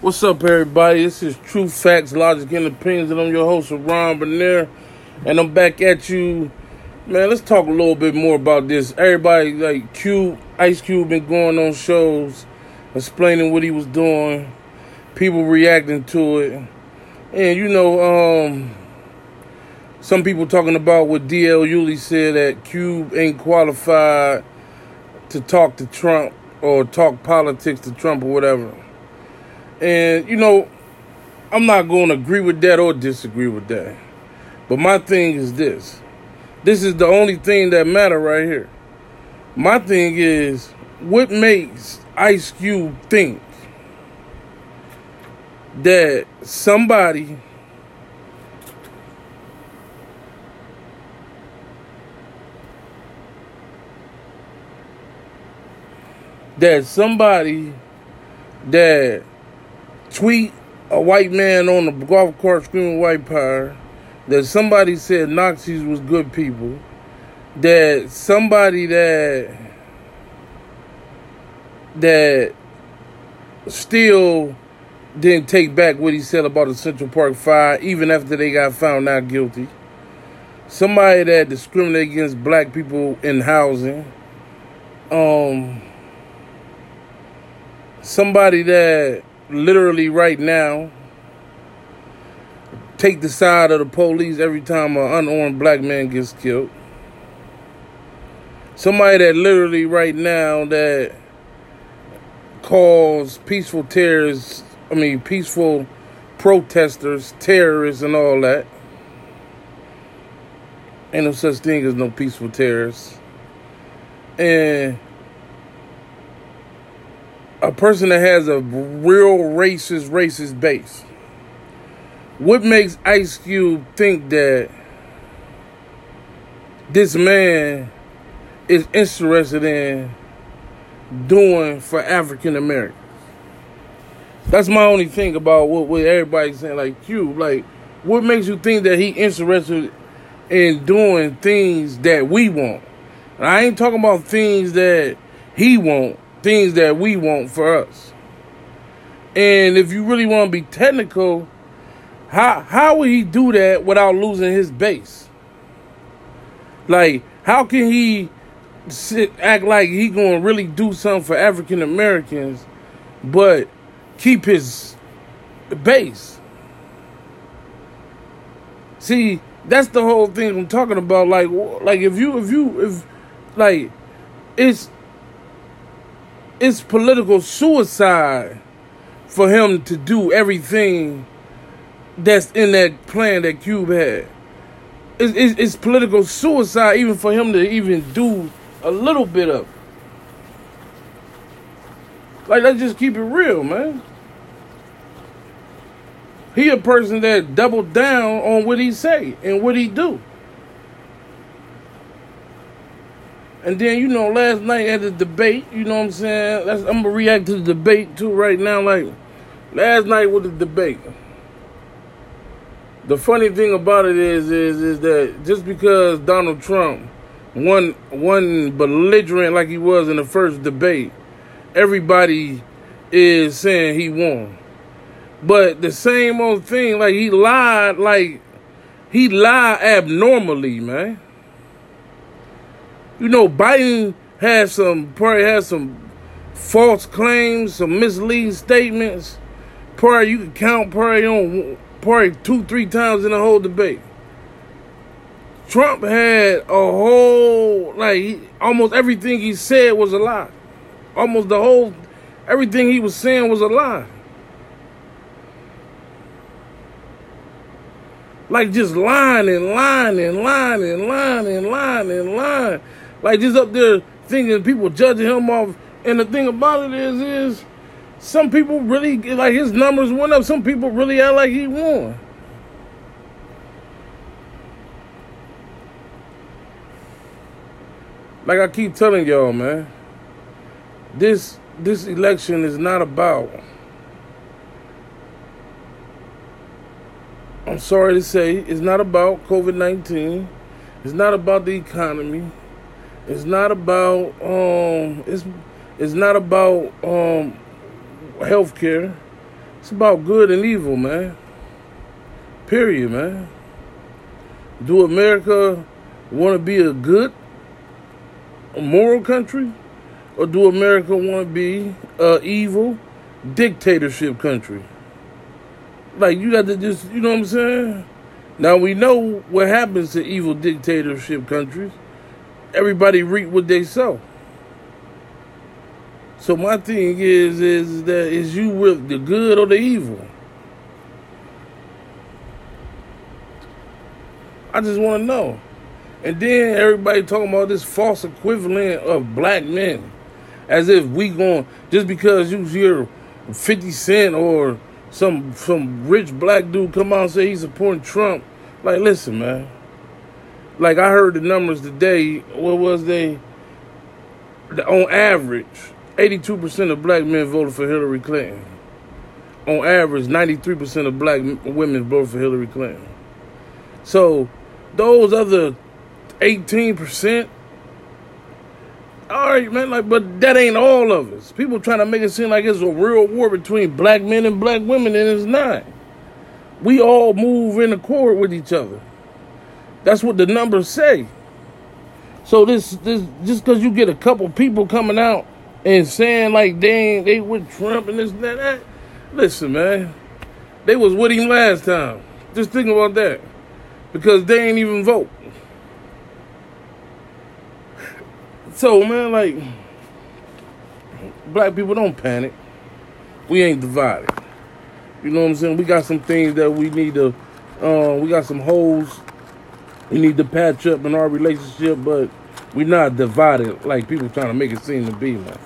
What's up, everybody? This is True Facts, Logic, and Opinions, and I'm your host, Ron Bernier, and I'm back at you. Man, let's talk a little bit more about this. Everybody, like Cube, Ice Cube, been going on shows, explaining what he was doing, people reacting to it, and you know, um, some people talking about what DL Hughley said that Cube ain't qualified to talk to Trump or talk politics to Trump or whatever. And, you know, I'm not going to agree with that or disagree with that. But my thing is this. This is the only thing that matter right here. My thing is what makes Ice Cube think that somebody that somebody that tweet a white man on the golf cart screaming white power, that somebody said Nazis was good people, that somebody that that still didn't take back what he said about the Central Park Five, even after they got found not guilty. Somebody that discriminated against black people in housing. Um, somebody that literally right now take the side of the police every time an unarmed black man gets killed. Somebody that literally right now that calls peaceful terrorists, I mean peaceful protesters, terrorists and all that. Ain't no such thing as no peaceful terrorists. And a person that has a real racist, racist base. What makes Ice Cube think that this man is interested in doing for African Americans? That's my only thing about what, what everybody's saying. Like Cube, like what makes you think that he interested in doing things that we want? And I ain't talking about things that he want things that we want for us. And if you really want to be technical, how how would he do that without losing his base? Like, how can he sit act like he gonna really do something for African Americans, but keep his base? See, that's the whole thing I'm talking about. Like, like if you if you if like it's it's political suicide for him to do everything that's in that plan that Cube had. It's, it's, it's, political suicide even for him to even do a little bit of. Like, let's just keep it real, man. He a person that doubled down on what he say and what he do. And then, you know, last night at the debate, you know what I'm saying? That's, I'm going to react to the debate too right now. Like, last night with the debate. The funny thing about it is, is, is that just because Donald Trump won, won belligerent like he was in the first debate, everybody is saying he won. But the same old thing, like he lied, like he lied abnormally, man. You know, Biden has some probably has some false claims, some misleading statements. Probably you can count probably on probably two, three times in the whole debate. Trump had a whole like almost everything he said was a lie. Almost the whole everything he was saying was a lie. Like just lying and lying and lying and lying and lying and lying. Like just up there thinking people judging him off. And the thing about it is, is some people really like his numbers went up. Some people really act like he won. Like I keep telling y'all, man, this this election is not about. I'm sorry to say, it's not about COVID 19. It's not about the economy. It's not about um it's it's not about um healthcare. It's about good and evil, man. Period, man. Do America want to be a good, a moral country? Or do America want to be a evil dictatorship country? Like, you got to just, you know what I'm saying? Now, we know what happens to evil dictatorship countries. Everybody reap what they sow. So my thing is, is that is you with the good or the evil? I just want to know. And then everybody talking about this false equivalent of black men, as if we going just because you hear Fifty Cent or some some rich black dude come out and say he's supporting Trump. Like, listen, man. Like I heard the numbers today. What was they? On average, 82% of black men voted for Hillary Clinton. On average, 93% of black women voted for Hillary Clinton. So, those other 18%, all right, man, like, but that ain't all of us. People trying to make it seem like it's a real war between black men and black women, and it's not. We all move in accord with each other. That's what the numbers say. So this, this, just because you get a couple people coming out and saying like ain't, they with Trump and this and that, that. Listen, man, they was with him last time. Just think about that, because they ain't even vote. So man, like black people don't panic. We ain't divided. You know what I'm saying? We got some things that we need to. Uh, we got some holes we need to patch up in our relationship, but we're not divided like people trying to make it seem to be, man.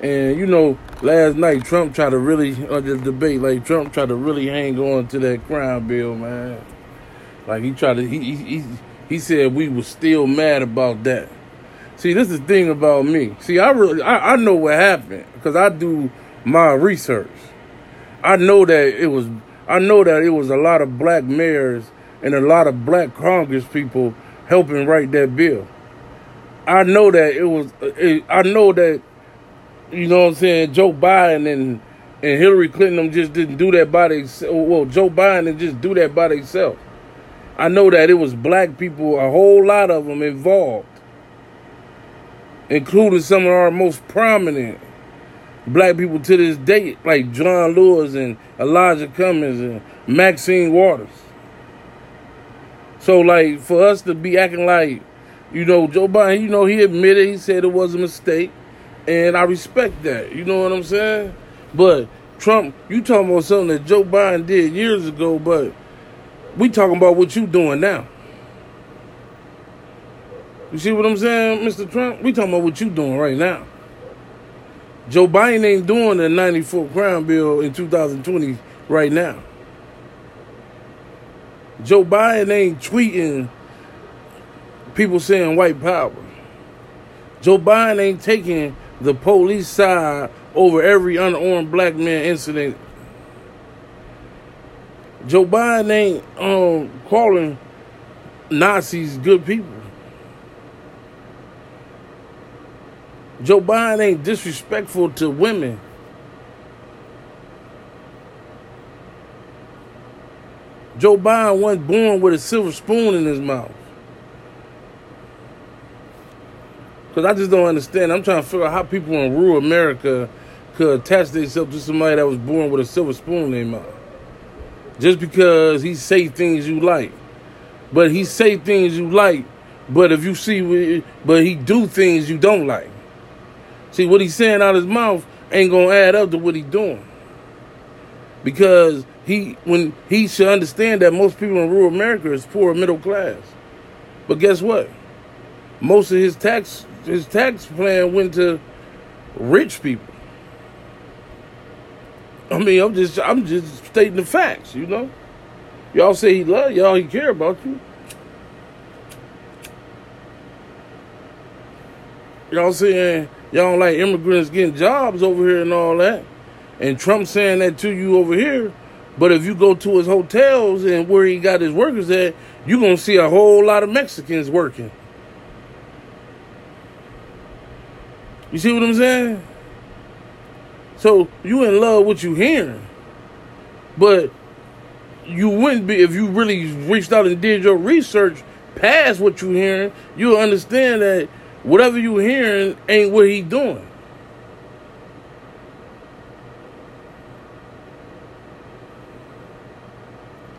And you know, last night Trump tried to really uh, on the debate, like Trump tried to really hang on to that crime bill, man. Like he tried to, he he he said we were still mad about that. See, this is the thing about me. See, I really I, I know what happened because I do my research. I know that it was I know that it was a lot of black mayors and a lot of black Congress people helping write that bill. I know that it was. It, I know that you know what I'm saying. Joe Biden and and Hillary Clinton just didn't do that by themselves. Well, Joe Biden didn't just do that by themselves. I know that it was black people, a whole lot of them involved, including some of our most prominent black people to this day, like John Lewis and Elijah Cummings and Maxine Waters. So like for us to be acting like, you know, Joe Biden, you know, he admitted he said it was a mistake, and I respect that. You know what I'm saying? But Trump, you talking about something that Joe Biden did years ago, but we talking about what you doing now. You see what I'm saying, Mr. Trump? We talking about what you doing right now. Joe Biden ain't doing the 94 crime bill in 2020 right now. Joe Biden ain't tweeting people saying white power. Joe Biden ain't taking the police side over every unarmed black man incident. Joe Biden ain't um, calling Nazis good people. Joe Biden ain't disrespectful to women. Joe Biden wasn't born with a silver spoon in his mouth. Because I just don't understand. I'm trying to figure out how people in rural America could attach themselves to somebody that was born with a silver spoon in their mouth. Just because he say things you like. But he say things you like, but if you see, but he do things you don't like. See, what he's saying out his mouth ain't going to add up to what he's doing. Because he when he should understand that most people in rural America is poor middle class. But guess what? Most of his tax his tax plan went to rich people. I mean, I'm just I'm just stating the facts, you know. Y'all say he love y'all, he care about you. Y'all saying y'all don't like immigrants getting jobs over here and all that. And Trump saying that to you over here, but if you go to his hotels and where he got his workers at, you're going to see a whole lot of Mexicans working. You see what I'm saying? So you in love with you hearing. But you wouldn't be if you really reached out and did your research past what you're hearing. You'll understand that whatever you're hearing ain't what he doing.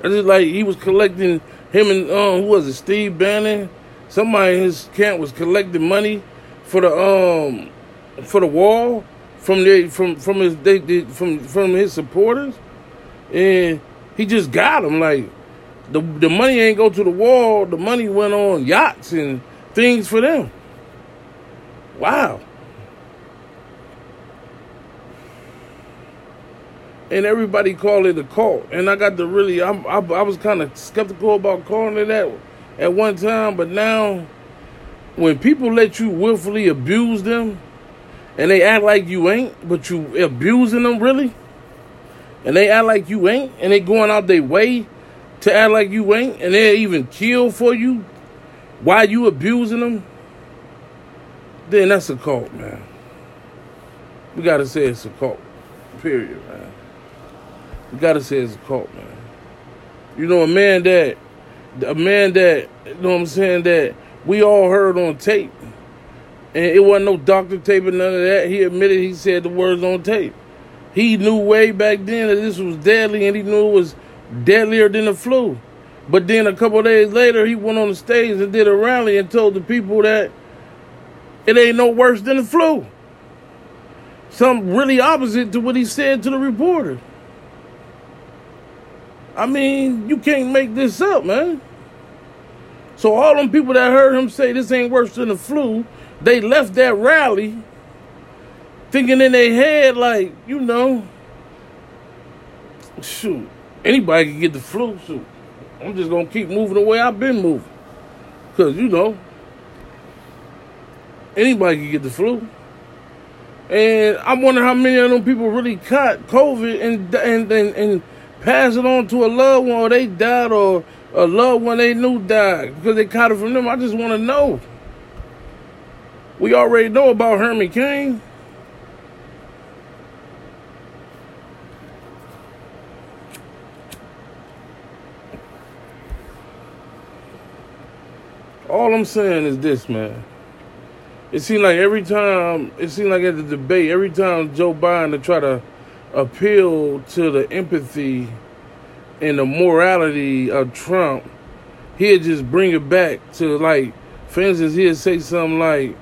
It's just like he was collecting him and um who was it Steve Bannon somebody in his camp was collecting money for the um for the wall from the from from his they, they, from from his supporters, and he just got them like the the money ain't go to the wall. The money went on yachts and things for them. Wow. And everybody called it a cult, and I got to really, I'm, I, I was kind of skeptical about calling it that at one time, but now when people let you willfully abuse them and they act like you ain't, but you abusing them really, and they act like you ain't, and they going out their way to act like you ain't, and they even kill for you while you abusing them, then that's a cult, man. We gotta say it's a cult. Period, man. We gotta say it's a cult, man. You know, a man that a man that you know what I'm saying that we all heard on tape, and it wasn't no doctor tape or none of that. He admitted he said the words on tape. He knew way back then that this was deadly, and he knew it was deadlier than the flu. But then a couple days later, he went on the stage and did a rally and told the people that it ain't no worse than the flu. Something really opposite to what he said to the reporter. I mean, you can't make this up, man. So all them people that heard him say this ain't worse than the flu, they left that rally thinking in their head like, you know, shoot, anybody can get the flu. Shoot, I'm just gonna keep moving the way I've been moving, cause you know, anybody can get the flu. And I wonder how many of them people really caught COVID and and and, and pass it on to a loved one or they died or a loved one they knew died because they caught it from them. I just want to know. We already know about Herman Cain. All I'm saying is this, man. It seemed like every time, it seemed like at the debate, every time Joe Biden to try to appeal to the empathy and the morality of Trump, he'd just bring it back to like, for instance, he'd say something like,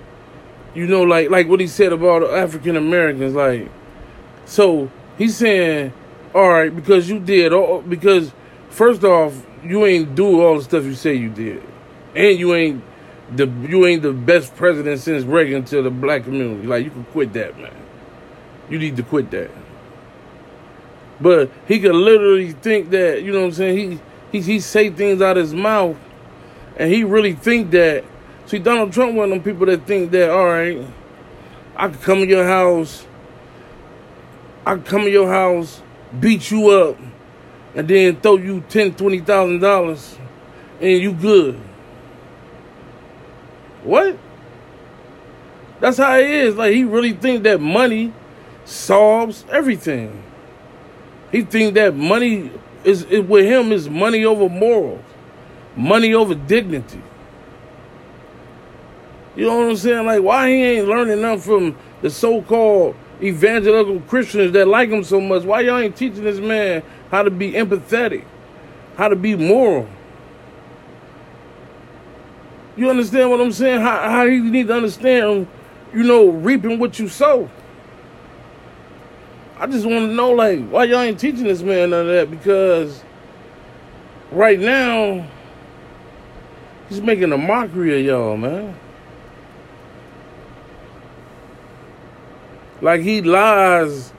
you know, like like what he said about African Americans, like, so he's saying, all right, because you did all, because first off, you ain't do all the stuff you say you did, and you ain't the you ain't the best president since Reagan to the black community. Like you can quit that, man. You need to quit that. But he could literally think that, you know what I'm saying? He he he say things out of his mouth and he really think that see Donald Trump one of them people that think that, all right, I could come to your house, I could come to your house, beat you up, and then throw you ten, twenty thousand dollars and you good. What? That's how he is. Like he really think that money solves everything. He think that money is, is with him is money over morals, money over dignity. You know what I'm saying? Like, why he ain't learning nothing from the so-called evangelical Christians that like him so much? Why y'all ain't teaching this man how to be empathetic, how to be moral? You understand what I'm saying? How, how you need to understand, you know, reaping what you sow. I just want to know, like, why y'all ain't teaching this man none of that? Because right now, he's making a mockery of y'all, man. Like he lies.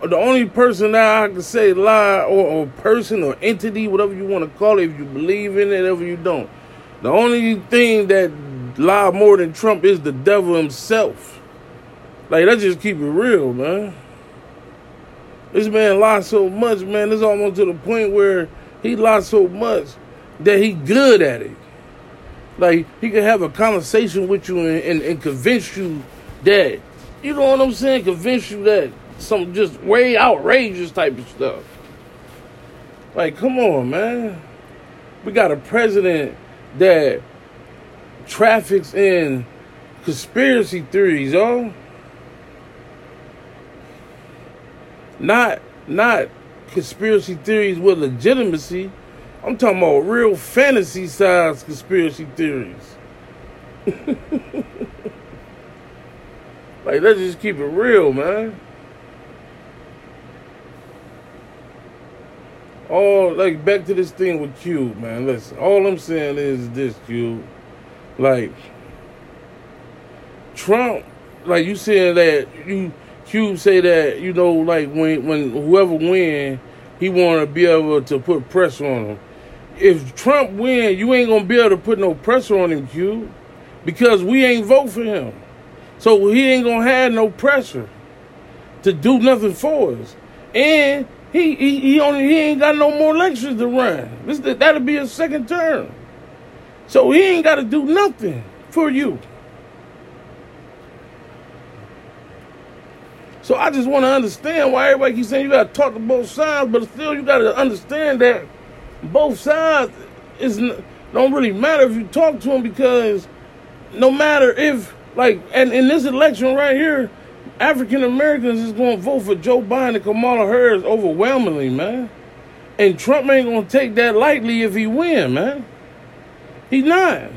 The only person that I can say lie, or, or person, or entity, whatever you want to call it, if you believe in it, if you don't. The only thing that lie more than Trump is the devil himself. Like, let's just keep it real, man. This man lied so much, man. It's almost to the point where he lied so much that he good at it. Like he can have a conversation with you and, and, and convince you that you know what I'm saying. Convince you that some just way outrageous type of stuff. Like, come on, man. We got a president that traffics in conspiracy theories, yo. Not not conspiracy theories with legitimacy. I'm talking about real fantasy size conspiracy theories. like let's just keep it real, man. all like back to this thing with Cube, man. Listen, all I'm saying is this, Cube. Like Trump, like you saying that you Cube say that you know, like when when whoever win, he want to be able to put pressure on him. If Trump win, you ain't gonna be able to put no pressure on him, Cube, because we ain't vote for him. So he ain't gonna have no pressure to do nothing for us. And he, he, he only he ain't got no more elections to run. This that'll be his second term. So he ain't got to do nothing for you. So I just want to understand why everybody keeps saying you got to talk to both sides, but still you got to understand that both sides is don't really matter if you talk to them because no matter if like and in this election right here, African Americans is going to vote for Joe Biden and Kamala Harris overwhelmingly, man. And Trump ain't going to take that lightly if he win, man. He's not.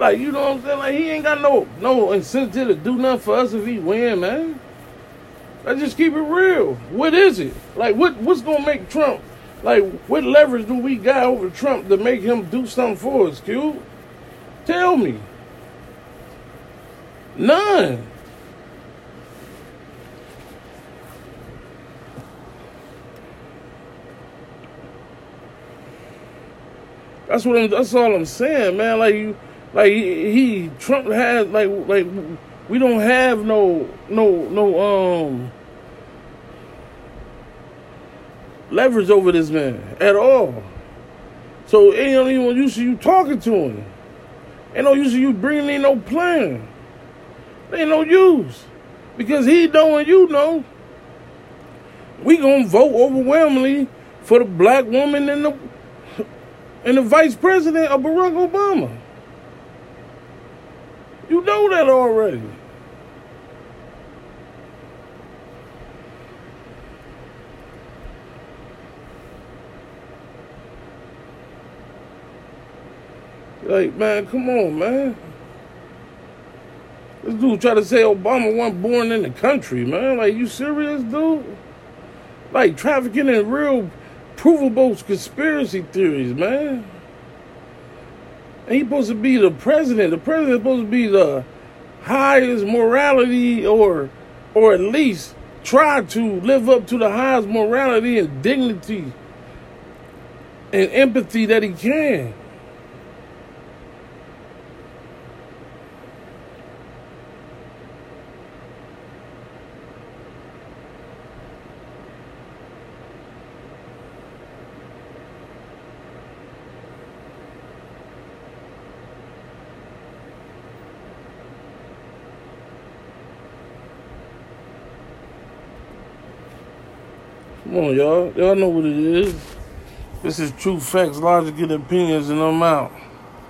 Like, you know what I'm saying? Like, he ain't got no no incentive to do nothing for us if he win, man. Let's just keep it real. What is it? Like, what what's to make Trump? Like, what leverage do we got over Trump to make him do something for us, Cube? Tell me. None. That's what I'm. That's all I'm saying, man. Like you, like he, Trump has like like we don't have no no no um leverage over this man at all. So ain't no even use you talking to him. Ain't no use you bringing in no plan. Ain't no use. Because he know and you know. We gonna vote overwhelmingly for the black woman and the and the vice president of Barack Obama. You know that already. Like, man, come on, man. This dude try to say Obama wasn't born in the country, man. Like, you serious, dude? Like, trafficking in real provable conspiracy theories, man. And he supposed to be the president. The president is supposed to be the highest morality or or at least try to live up to the highest morality and dignity and empathy that he can. On, y'all. Y'all know what it is. This is true facts, logic, and opinions, and I'm out.